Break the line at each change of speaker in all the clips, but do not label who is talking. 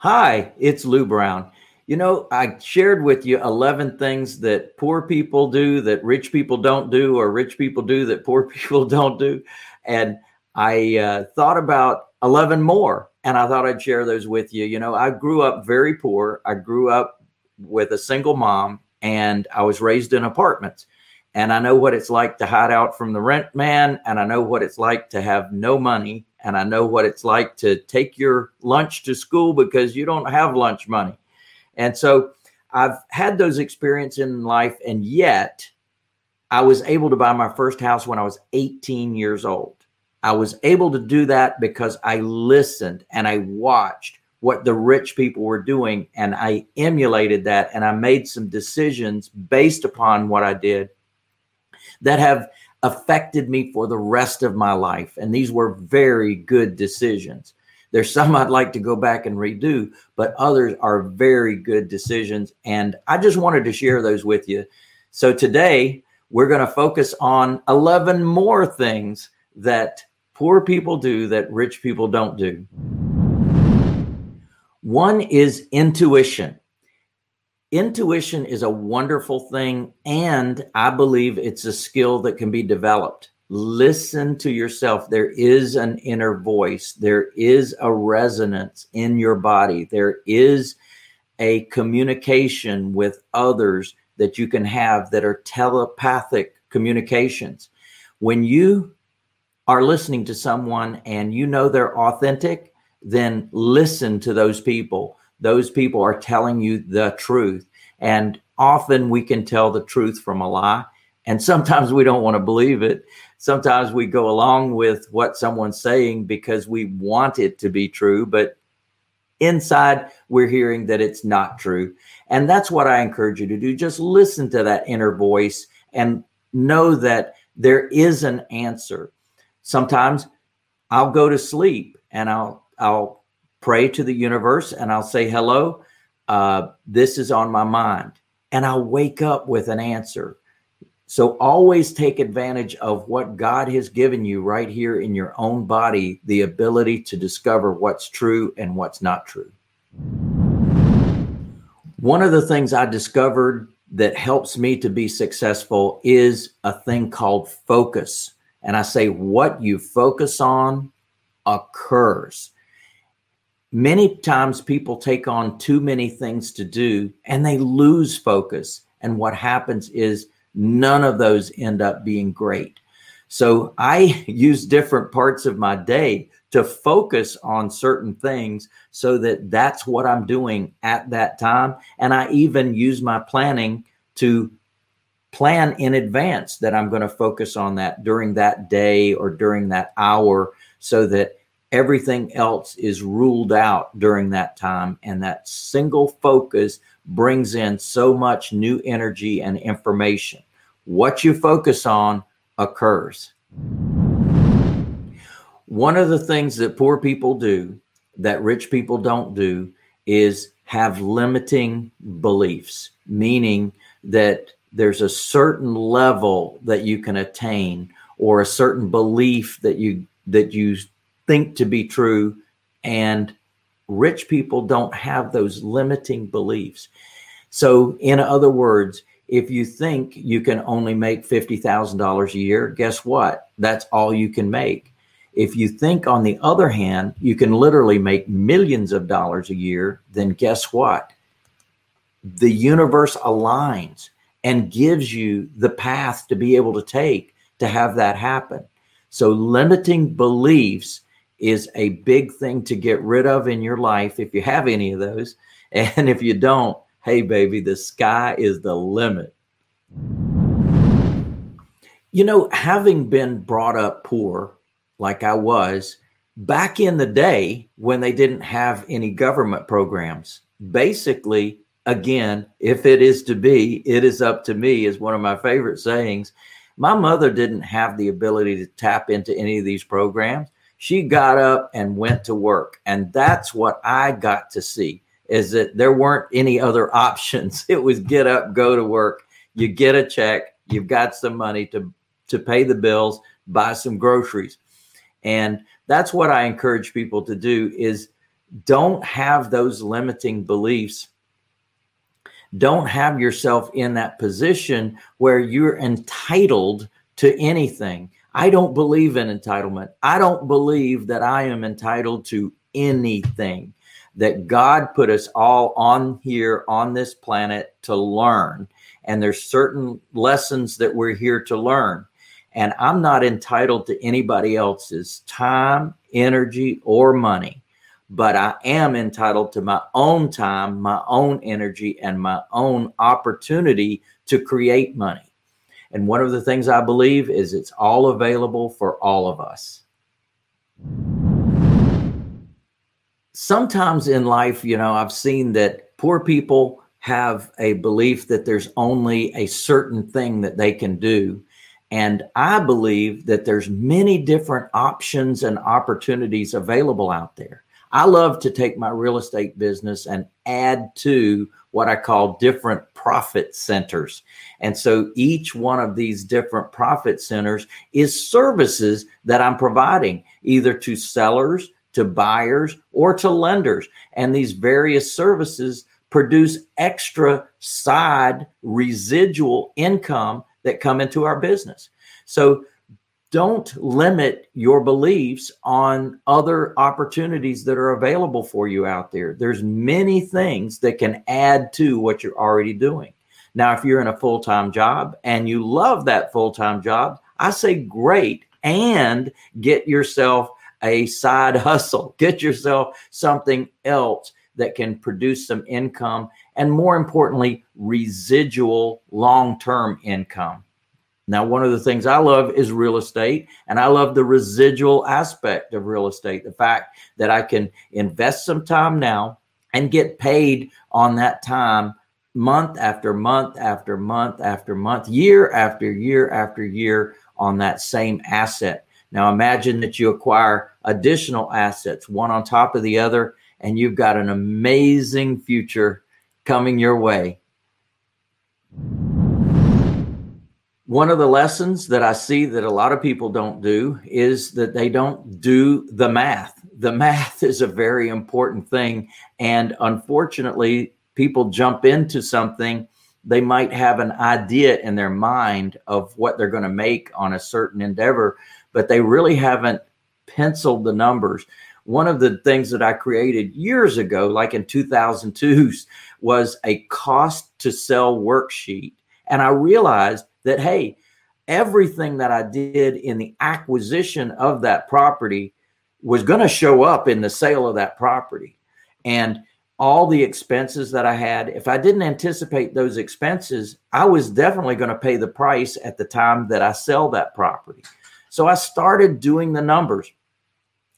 Hi, it's Lou Brown. You know, I shared with you 11 things that poor people do that rich people don't do, or rich people do that poor people don't do. And I uh, thought about 11 more and I thought I'd share those with you. You know, I grew up very poor. I grew up with a single mom and I was raised in apartments. And I know what it's like to hide out from the rent man. And I know what it's like to have no money and I know what it's like to take your lunch to school because you don't have lunch money. And so I've had those experiences in life, and yet I was able to buy my first house when I was 18 years old. I was able to do that because I listened and I watched what the rich people were doing and I emulated that and I made some decisions based upon what I did that have affected me for the rest of my life. And these were very good decisions. There's some I'd like to go back and redo, but others are very good decisions. And I just wanted to share those with you. So today we're going to focus on 11 more things that poor people do that rich people don't do. One is intuition intuition is a wonderful thing and i believe it's a skill that can be developed. Listen to yourself. There is an inner voice. There is a resonance in your body. There is a communication with others that you can have that are telepathic communications. When you are listening to someone and you know they're authentic then listen to those people those people are telling you the truth. And often we can tell the truth from a lie. And sometimes we don't want to believe it. Sometimes we go along with what someone's saying because we want it to be true. But inside, we're hearing that it's not true. And that's what I encourage you to do. Just listen to that inner voice and know that there is an answer. Sometimes I'll go to sleep and I'll I'll pray to the universe and I'll say, hello, uh, this is on my mind. And I'll wake up with an answer. So always take advantage of what God has given you right here in your own body the ability to discover what's true and what's not true. One of the things I discovered that helps me to be successful is a thing called focus. And I say, what you focus on occurs many times people take on too many things to do and they lose focus. And what happens is none of those end up being great. So I use different parts of my day to focus on certain things so that that's what I'm doing at that time. And I even use my planning to plan in advance that I'm going to focus on that during that day or during that hour so that everything else is ruled out during that time and that single focus brings in so much new energy and information. What you focus on occurs. One of the things that poor people do that rich people don't do is have limiting beliefs meaning that there's a certain level that you can attain or a certain belief that you that you think to be true. And rich people don't have those limiting beliefs. So, in other words, if you think you can only make $50,000 a year, guess what? That's all you can make. If you think, on the other hand, you can literally make millions of dollars a year, then guess what? The universe aligns and gives you the path to be able to take to have that happen. So, limiting beliefs is a big thing to get rid of in your life if you have any of those. And if you don't, hey, baby, the sky is the limit. You know, having been brought up poor like I was back in the day when they didn't have any government programs, basically, again, if it is to be, it is up to me, is one of my favorite sayings. My mother didn't have the ability to tap into any of these programs she got up and went to work. And that's what i got to see is that there weren't any other options. It was get up go to work. You get a check. You've got some money to to pay the bills buy some groceries. And that's what i encourage people to do is don't have those limiting beliefs. Don't have yourself in that position where you're entitled to anything. I don't believe in entitlement. I don't believe that I am entitled to anything. That God put us all on here on this planet to learn. And there's certain lessons that we're here to learn. And I'm not entitled to anybody else's time, energy, or money but I am entitled to my own time, my own energy, and my own opportunity to create money. And one of the things I believe is it's all available for all of us. Sometimes in life, you know, I've seen that poor people have a belief that there's only a certain thing that they can do. And I believe that there's many different options and opportunities available out there. I love to take my real estate business and add to what I call different profit centers. And so each one of these different profit centers is services that I'm providing either to sellers, to buyers, or to lenders. And these various services produce extra side residual income that come into our business. So don't limit your beliefs on other opportunities that are available for you out there. There's many things that can add to what you're already doing. Now, if you're in a full time job and you love that full time job, I say great and get yourself a side hustle, get yourself something else that can produce some income and, more importantly, residual long term income. Now, one of the things I love is real estate, and I love the residual aspect of real estate. The fact that I can invest some time now and get paid on that time month after month after month after month, year after year after year on that same asset. Now, imagine that you acquire additional assets, one on top of the other, and you've got an amazing future coming your way one of the lessons that I see that a lot of people don't do is that they don't do the math. The math is a very important thing. And unfortunately, people jump into something, they might have an idea in their mind of what they're going to make on a certain endeavor, but they really haven't penciled the numbers. One of the things that I created years ago, like in 2002, was a cost to sell worksheet. And I realized that, hey, everything that I did in the acquisition of that property was going to show up in the sale of that property. And all the expenses that I had, if I didn't anticipate those expenses, I was definitely going to pay the price at the time that I sell that property. So I started doing the numbers.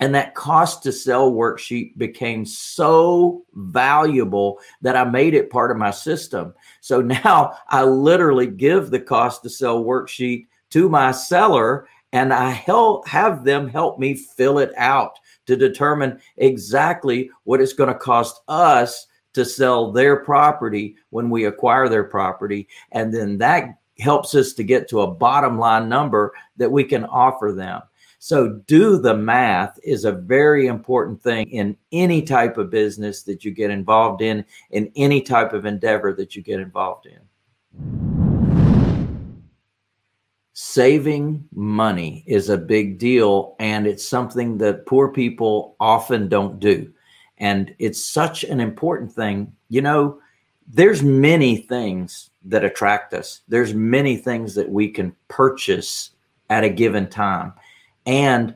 And that cost to sell worksheet became so valuable that I made it part of my system. So now I literally give the cost to sell worksheet to my seller and I help have them help me fill it out to determine exactly what it's going to cost us to sell their property when we acquire their property. And then that helps us to get to a bottom line number that we can offer them. So, do the math is a very important thing in any type of business that you get involved in, in any type of endeavor that you get involved in. Saving money is a big deal, and it's something that poor people often don't do. And it's such an important thing. You know, there's many things that attract us. There's many things that we can purchase at a given time and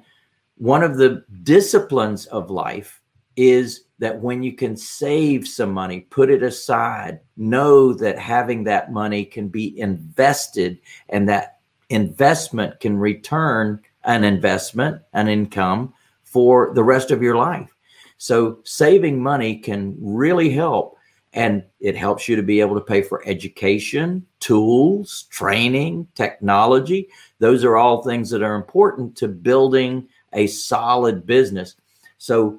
one of the disciplines of life is that when you can save some money, put it aside, know that having that money can be invested and that investment can return an investment, an income for the rest of your life. So saving money can really help and it helps you to be able to pay for education, tools, training, technology. Those are all things that are important to building a solid business. So,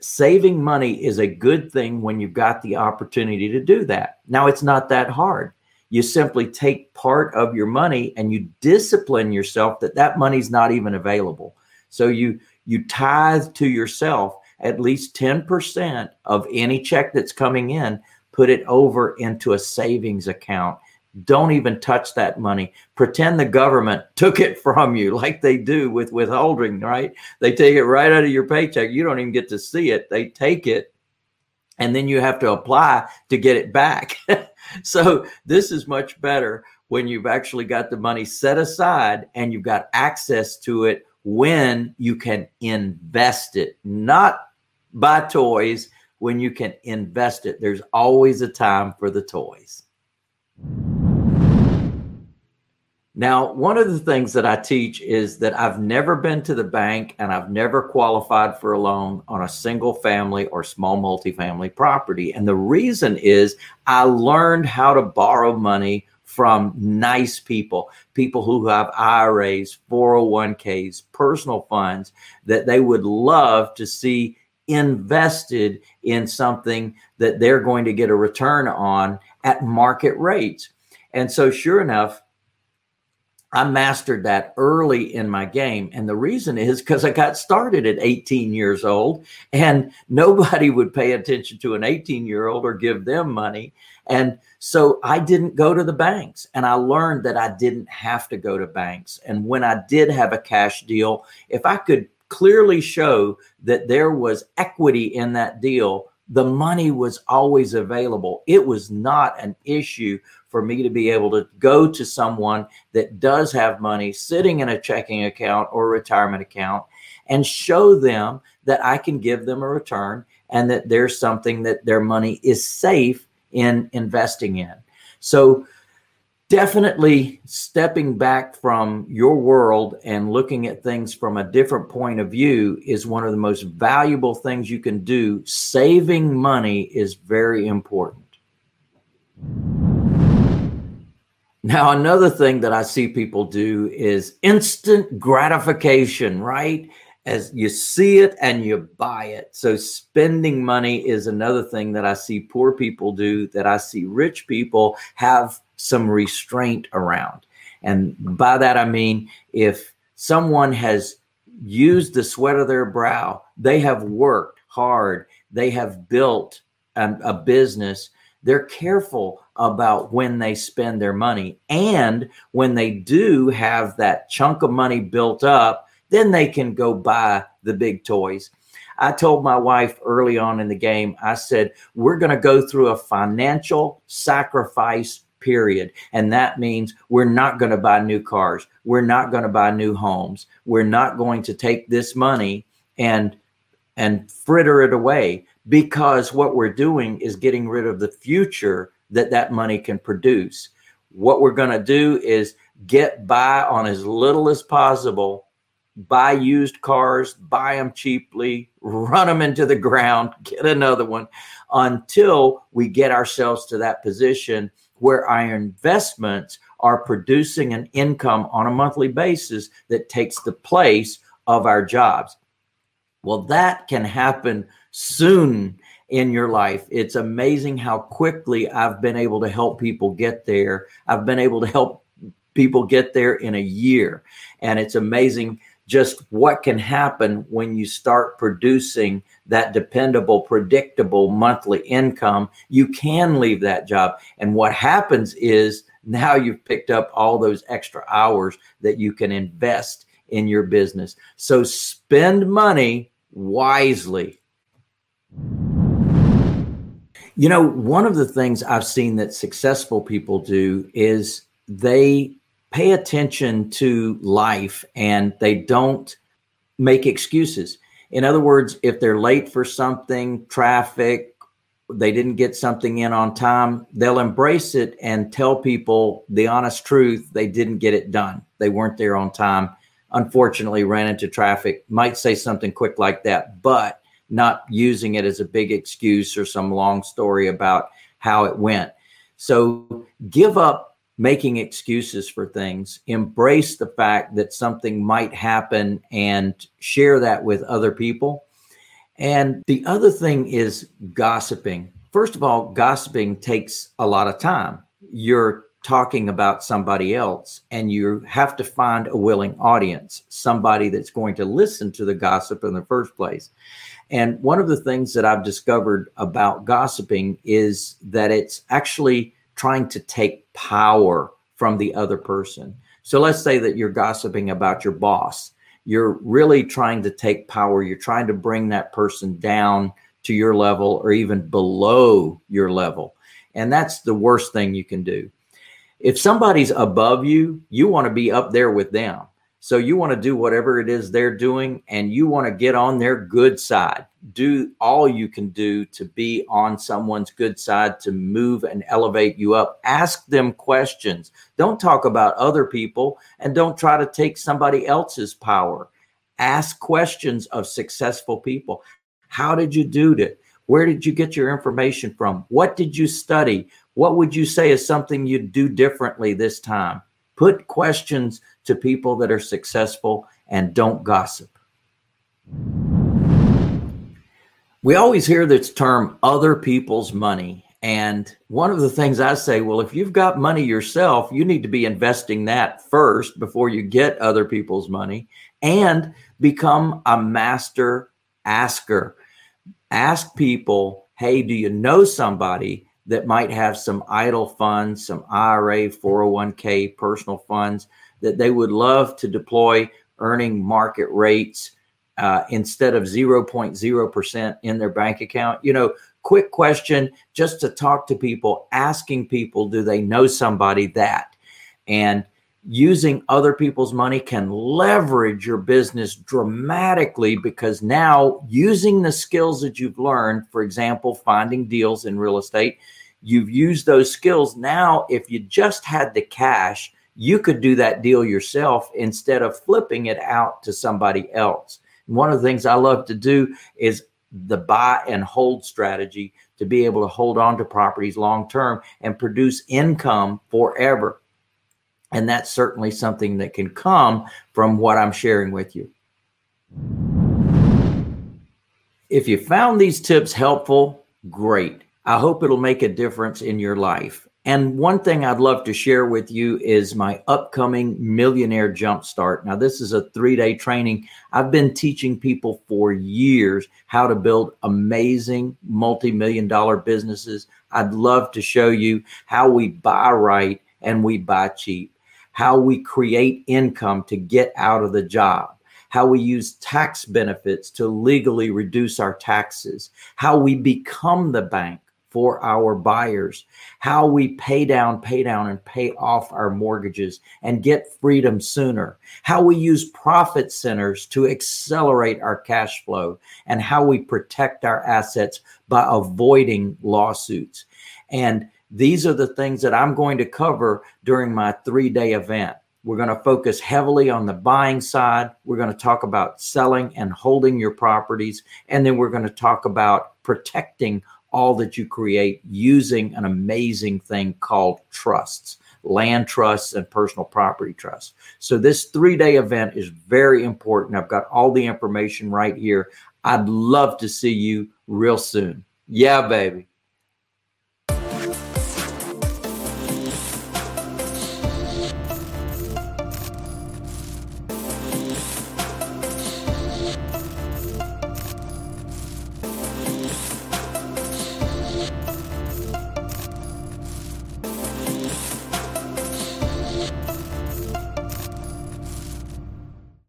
saving money is a good thing when you've got the opportunity to do that. Now, it's not that hard. You simply take part of your money and you discipline yourself that that money's not even available. So you you tithe to yourself at least 10% of any check that's coming in, put it over into a savings account. Don't even touch that money. Pretend the government took it from you like they do with withholding, right? They take it right out of your paycheck. You don't even get to see it. They take it and then you have to apply to get it back. so this is much better when you've actually got the money set aside and you've got access to it when you can invest it, not buy toys, when you can invest it. There's always a time for the toys. Now, one of the things that I teach is that I've never been to the bank and I've never qualified for a loan on a single family or small multifamily property. And the reason is I learned how to borrow money from nice people, people who have IRAs, 401ks, personal funds that they would love to see invested in something that they're going to get a return on at market rates. And so, sure enough, I mastered that early in my game. And the reason is because I got started at 18 years old and nobody would pay attention to an 18 year old or give them money. And so I didn't go to the banks and I learned that I didn't have to go to banks. And when I did have a cash deal, if I could clearly show that there was equity in that deal, the money was always available. It was not an issue for me to be able to go to someone that does have money sitting in a checking account or retirement account and show them that I can give them a return and that there's something that their money is safe in investing in. So, definitely stepping back from your world and looking at things from a different point of view is one of the most valuable things you can do. Saving money is very important. Now, another thing that I see people do is instant gratification, right? As you see it and you buy it. So, spending money is another thing that I see poor people do that I see rich people have some restraint around. And by that, I mean if someone has used the sweat of their brow, they have worked hard, they have built a, a business they're careful about when they spend their money. And when they do have that chunk of money built up, then they can go buy the big toys. I told my wife early on in the game, I said, we're going to go through a financial sacrifice period. And that means we're not going to buy new cars. We're not going to buy new homes. We're not going to take this money and and fritter it away because what we're doing is getting rid of the future that that money can produce. What we're going to do is get by on as little as possible, buy used cars, buy them cheaply, run them into the ground, get another one until we get ourselves to that position where our investments are producing an income on a monthly basis that takes the place of our jobs. Well, that can happen soon in your life. It's amazing how quickly I've been able to help people get there. I've been able to help people get there in a year. And it's amazing just what can happen when you start producing that dependable, predictable monthly income. You can leave that job. And what happens is now you've picked up all those extra hours that you can invest in your business. So spend money wisely. You know, one of the things I've seen that successful people do is they pay attention to life and they don't make excuses. In other words, if they're late for something, traffic, they didn't get something in on time, they'll embrace it and tell people the honest truth they didn't get it done. They weren't there on time. Unfortunately, ran into traffic, might say something quick like that, but not using it as a big excuse or some long story about how it went. So give up making excuses for things, embrace the fact that something might happen and share that with other people. And the other thing is gossiping. First of all, gossiping takes a lot of time. You're talking about somebody else and you have to find a willing audience, somebody that's going to listen to the gossip in the first place. And one of the things that I've discovered about gossiping is that it's actually trying to take power from the other person. So let's say that you're gossiping about your boss. You're really trying to take power. You're trying to bring that person down to your level or even below your level. And that's the worst thing you can do. If somebody's above you, you want to be up there with them. So you want to do whatever it is they're doing and you want to get on their good side. Do all you can do to be on someone's good side to move and elevate you up. Ask them questions. Don't talk about other people and don't try to take somebody else's power. Ask questions of successful people. How did you do it? Where did you get your information from? What did you study? What would you say is something you'd do differently this time? Put questions to people that are successful and don't gossip. We always hear this term other people's money. And one of the things I say, well, if you've got money yourself, you need to be investing that first before you get other people's money and become a master asker. Ask people, hey, do you know somebody that might have some idle funds, some IRA, 401k, personal funds that they would love to deploy earning market rates uh, instead of 0.0% in their bank account? You know, quick question just to talk to people, asking people, do they know somebody that? And using other people's money can leverage your business dramatically because now using the skills that you've learned, for example, finding deals in real estate, you've used those skills. Now, if you just had the cash, you could do that deal yourself instead of flipping it out to somebody else. One of the things I love to do is the buy and hold strategy to be able to hold on to properties long term and produce income forever. And that's certainly something that can come from what I'm sharing with you. If you found these tips helpful, great. I hope it'll make a difference in your life. And one thing I'd love to share with you is my upcoming Millionaire Jumpstart. Now, this is a three day training. I've been teaching people for years how to build amazing multi million dollar businesses. I'd love to show you how we buy right and we buy cheap, how we create income to get out of the job how we use tax benefits to legally reduce our taxes, how we become the bank, for our buyers, how we pay down, pay down, and pay off our mortgages and get freedom sooner, how we use profit centers to accelerate our cash flow, and how we protect our assets by avoiding lawsuits. And these are the things that I'm going to cover during my three day event. We're going to focus heavily on the buying side. We're going to talk about selling and holding your properties. And then we're going to talk about protecting all that you create using an amazing thing called trusts, land trusts, and personal property trusts. So, this three day event is very important. I've got all the information right here. I'd love to see you real soon. Yeah, baby.